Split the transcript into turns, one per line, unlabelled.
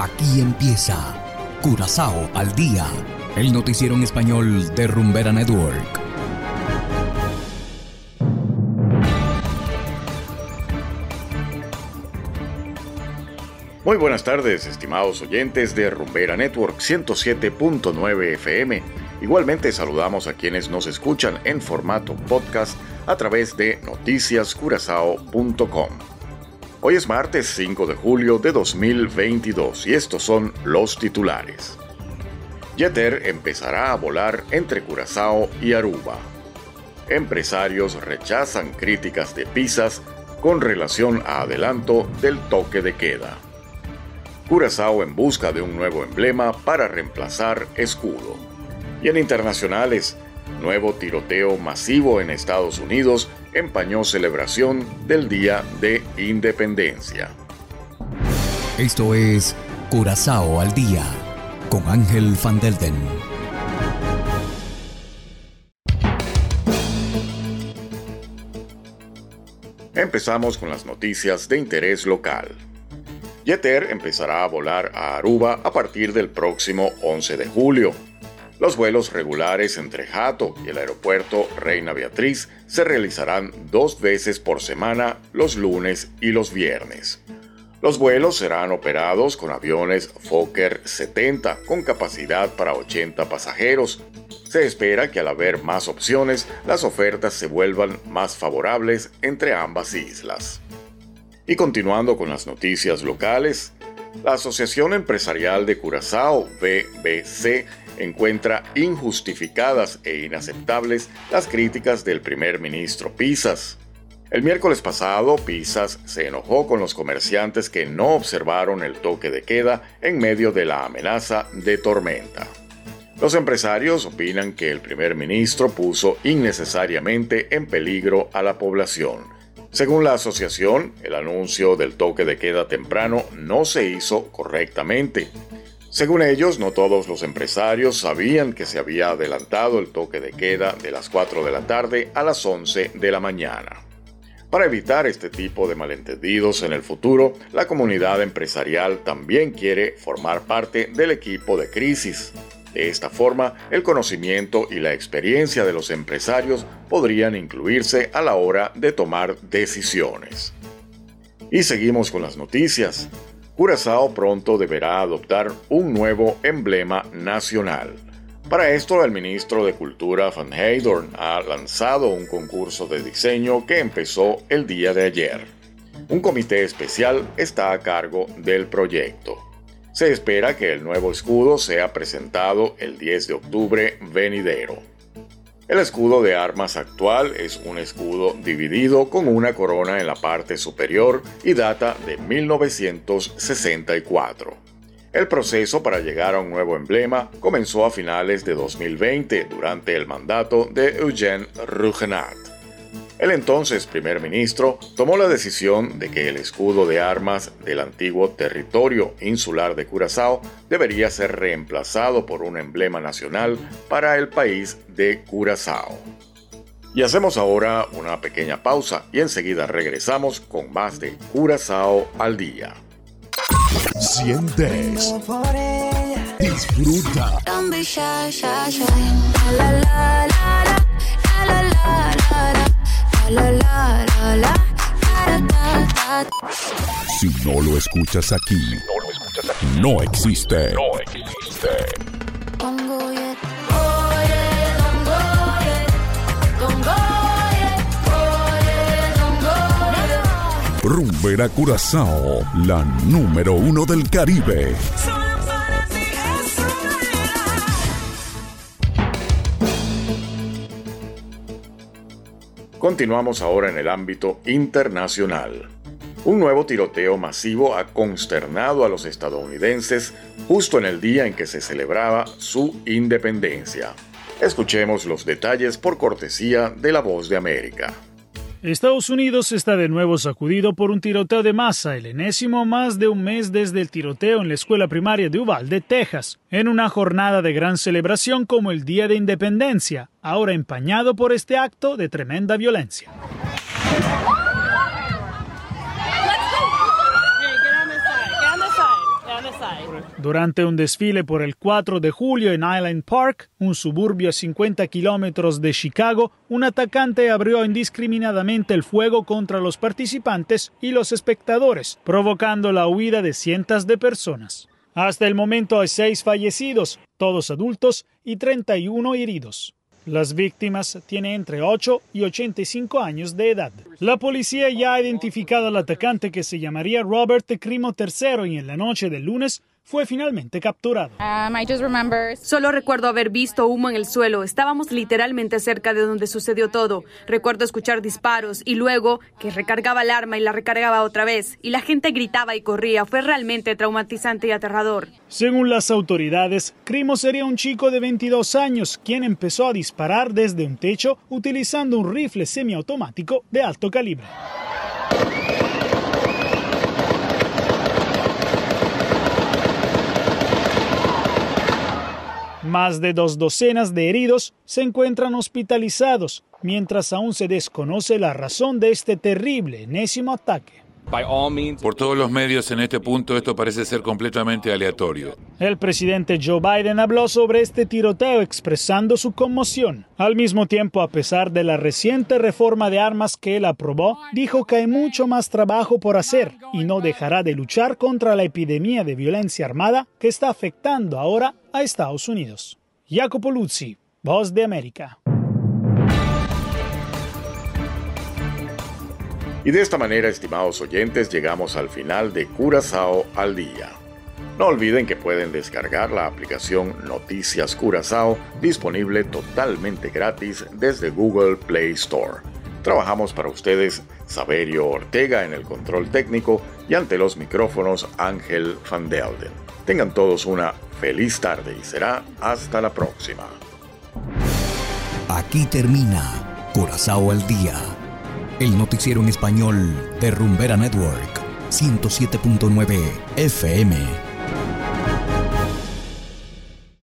Aquí empieza Curazao al día, el noticiero en español de Rumbera Network.
Muy buenas tardes, estimados oyentes de Rumbera Network 107.9 FM. Igualmente saludamos a quienes nos escuchan en formato podcast a través de noticiascurazao.com. Hoy es martes 5 de julio de 2022 y estos son los titulares. Jeter empezará a volar entre Curazao y Aruba. Empresarios rechazan críticas de Pisas con relación a adelanto del toque de queda. Curazao en busca de un nuevo emblema para reemplazar escudo. Y en internacionales, nuevo tiroteo masivo en Estados Unidos empañó celebración del Día de Independencia.
Esto es Curazao al Día con Ángel Van Delden.
Empezamos con las noticias de interés local. Jeter empezará a volar a Aruba a partir del próximo 11 de julio. Los vuelos regulares entre Jato y el aeropuerto Reina Beatriz se realizarán dos veces por semana los lunes y los viernes. Los vuelos serán operados con aviones Fokker 70 con capacidad para 80 pasajeros. Se espera que al haber más opciones, las ofertas se vuelvan más favorables entre ambas islas. Y continuando con las noticias locales, la Asociación Empresarial de Curazao, BBC, encuentra injustificadas e inaceptables las críticas del primer ministro Pisas. El miércoles pasado, Pisas se enojó con los comerciantes que no observaron el toque de queda en medio de la amenaza de tormenta. Los empresarios opinan que el primer ministro puso innecesariamente en peligro a la población según la asociación, el anuncio del toque de queda temprano no se hizo correctamente. Según ellos, no todos los empresarios sabían que se había adelantado el toque de queda de las 4 de la tarde a las 11 de la mañana. Para evitar este tipo de malentendidos en el futuro, la comunidad empresarial también quiere formar parte del equipo de crisis. De esta forma, el conocimiento y la experiencia de los empresarios podrían incluirse a la hora de tomar decisiones. Y seguimos con las noticias. Curazao pronto deberá adoptar un nuevo emblema nacional. Para esto, el ministro de Cultura Van Heydorn ha lanzado un concurso de diseño que empezó el día de ayer. Un comité especial está a cargo del proyecto. Se espera que el nuevo escudo sea presentado el 10 de octubre venidero. El escudo de armas actual es un escudo dividido con una corona en la parte superior y data de 1964. El proceso para llegar a un nuevo emblema comenzó a finales de 2020 durante el mandato de Eugène Rougenat. El entonces primer ministro tomó la decisión de que el escudo de armas del antiguo territorio insular de Curazao debería ser reemplazado por un emblema nacional para el país de Curazao. Y hacemos ahora una pequeña pausa y enseguida regresamos con más de Curazao al día.
Sientes. Disfruta. Si no lo escuchas aquí, no existe. No existe. Rumbera Curazao, la número uno del Caribe.
Continuamos ahora en el ámbito internacional. Un nuevo tiroteo masivo ha consternado a los estadounidenses justo en el día en que se celebraba su independencia. Escuchemos los detalles por cortesía de La Voz de América.
Estados Unidos está de nuevo sacudido por un tiroteo de masa, el enésimo más de un mes desde el tiroteo en la escuela primaria de Uvalde, Texas, en una jornada de gran celebración como el Día de Independencia, ahora empañado por este acto de tremenda violencia. Durante un desfile por el 4 de julio en Island Park, un suburbio a 50 kilómetros de Chicago, un atacante abrió indiscriminadamente el fuego contra los participantes y los espectadores, provocando la huida de cientos de personas. Hasta el momento hay seis fallecidos, todos adultos, y 31 heridos. Las víctimas tienen entre 8 y 85 años de edad. La policía ya ha identificado al atacante que se llamaría Robert Crimo III y en la noche del lunes fue finalmente capturado.
Um, Solo recuerdo haber visto humo en el suelo. Estábamos literalmente cerca de donde sucedió todo. Recuerdo escuchar disparos y luego que recargaba el arma y la recargaba otra vez. Y la gente gritaba y corría. Fue realmente traumatizante y aterrador.
Según las autoridades, Crimo sería un chico de 22 años quien empezó a disparar desde un techo utilizando un rifle semiautomático de alto calibre. Más de dos docenas de heridos se encuentran hospitalizados, mientras aún se desconoce la razón de este terrible enésimo ataque.
Por todos los medios en este punto esto parece ser completamente aleatorio.
El presidente Joe Biden habló sobre este tiroteo expresando su conmoción. Al mismo tiempo, a pesar de la reciente reforma de armas que él aprobó, dijo que hay mucho más trabajo por hacer y no dejará de luchar contra la epidemia de violencia armada que está afectando ahora a Estados Unidos. Jacopo Luzzi, Voz de América.
Y de esta manera, estimados oyentes, llegamos al final de Curazao al día. No olviden que pueden descargar la aplicación Noticias Curazao, disponible totalmente gratis desde Google Play Store. Trabajamos para ustedes Saberio Ortega en el control técnico y ante los micrófonos Ángel Van Delden. Tengan todos una feliz tarde y será hasta la próxima.
Aquí termina Curazao al día el noticiero en español de Rumbera Network, 107.9 FM.